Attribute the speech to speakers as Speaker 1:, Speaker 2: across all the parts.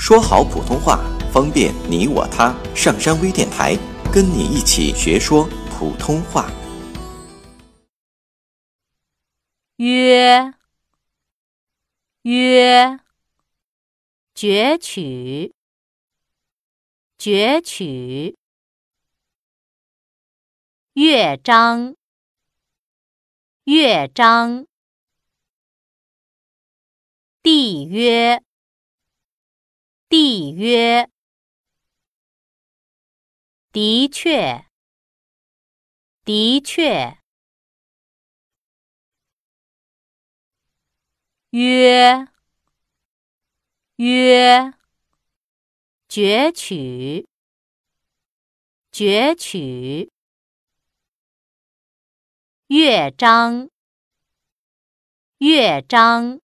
Speaker 1: 说好普通话，方便你我他。上山微电台，跟你一起学说普通话。
Speaker 2: 约约，攫取攫取，乐章乐章，缔约缔约，的确的确。约约，攫取攫取，乐章乐章，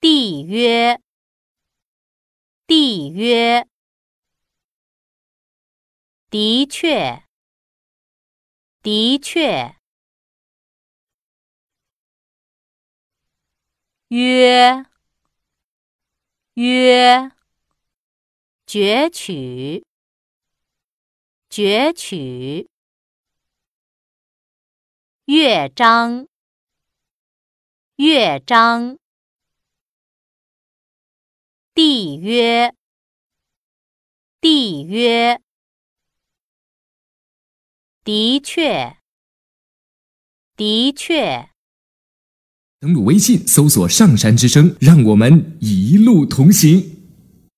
Speaker 2: 缔约缔约，的确的确。约约，攫取攫取，乐章乐章，缔约帝曰，的确的确。
Speaker 3: 登录微信，搜索“上山之声”，让我们一路同行。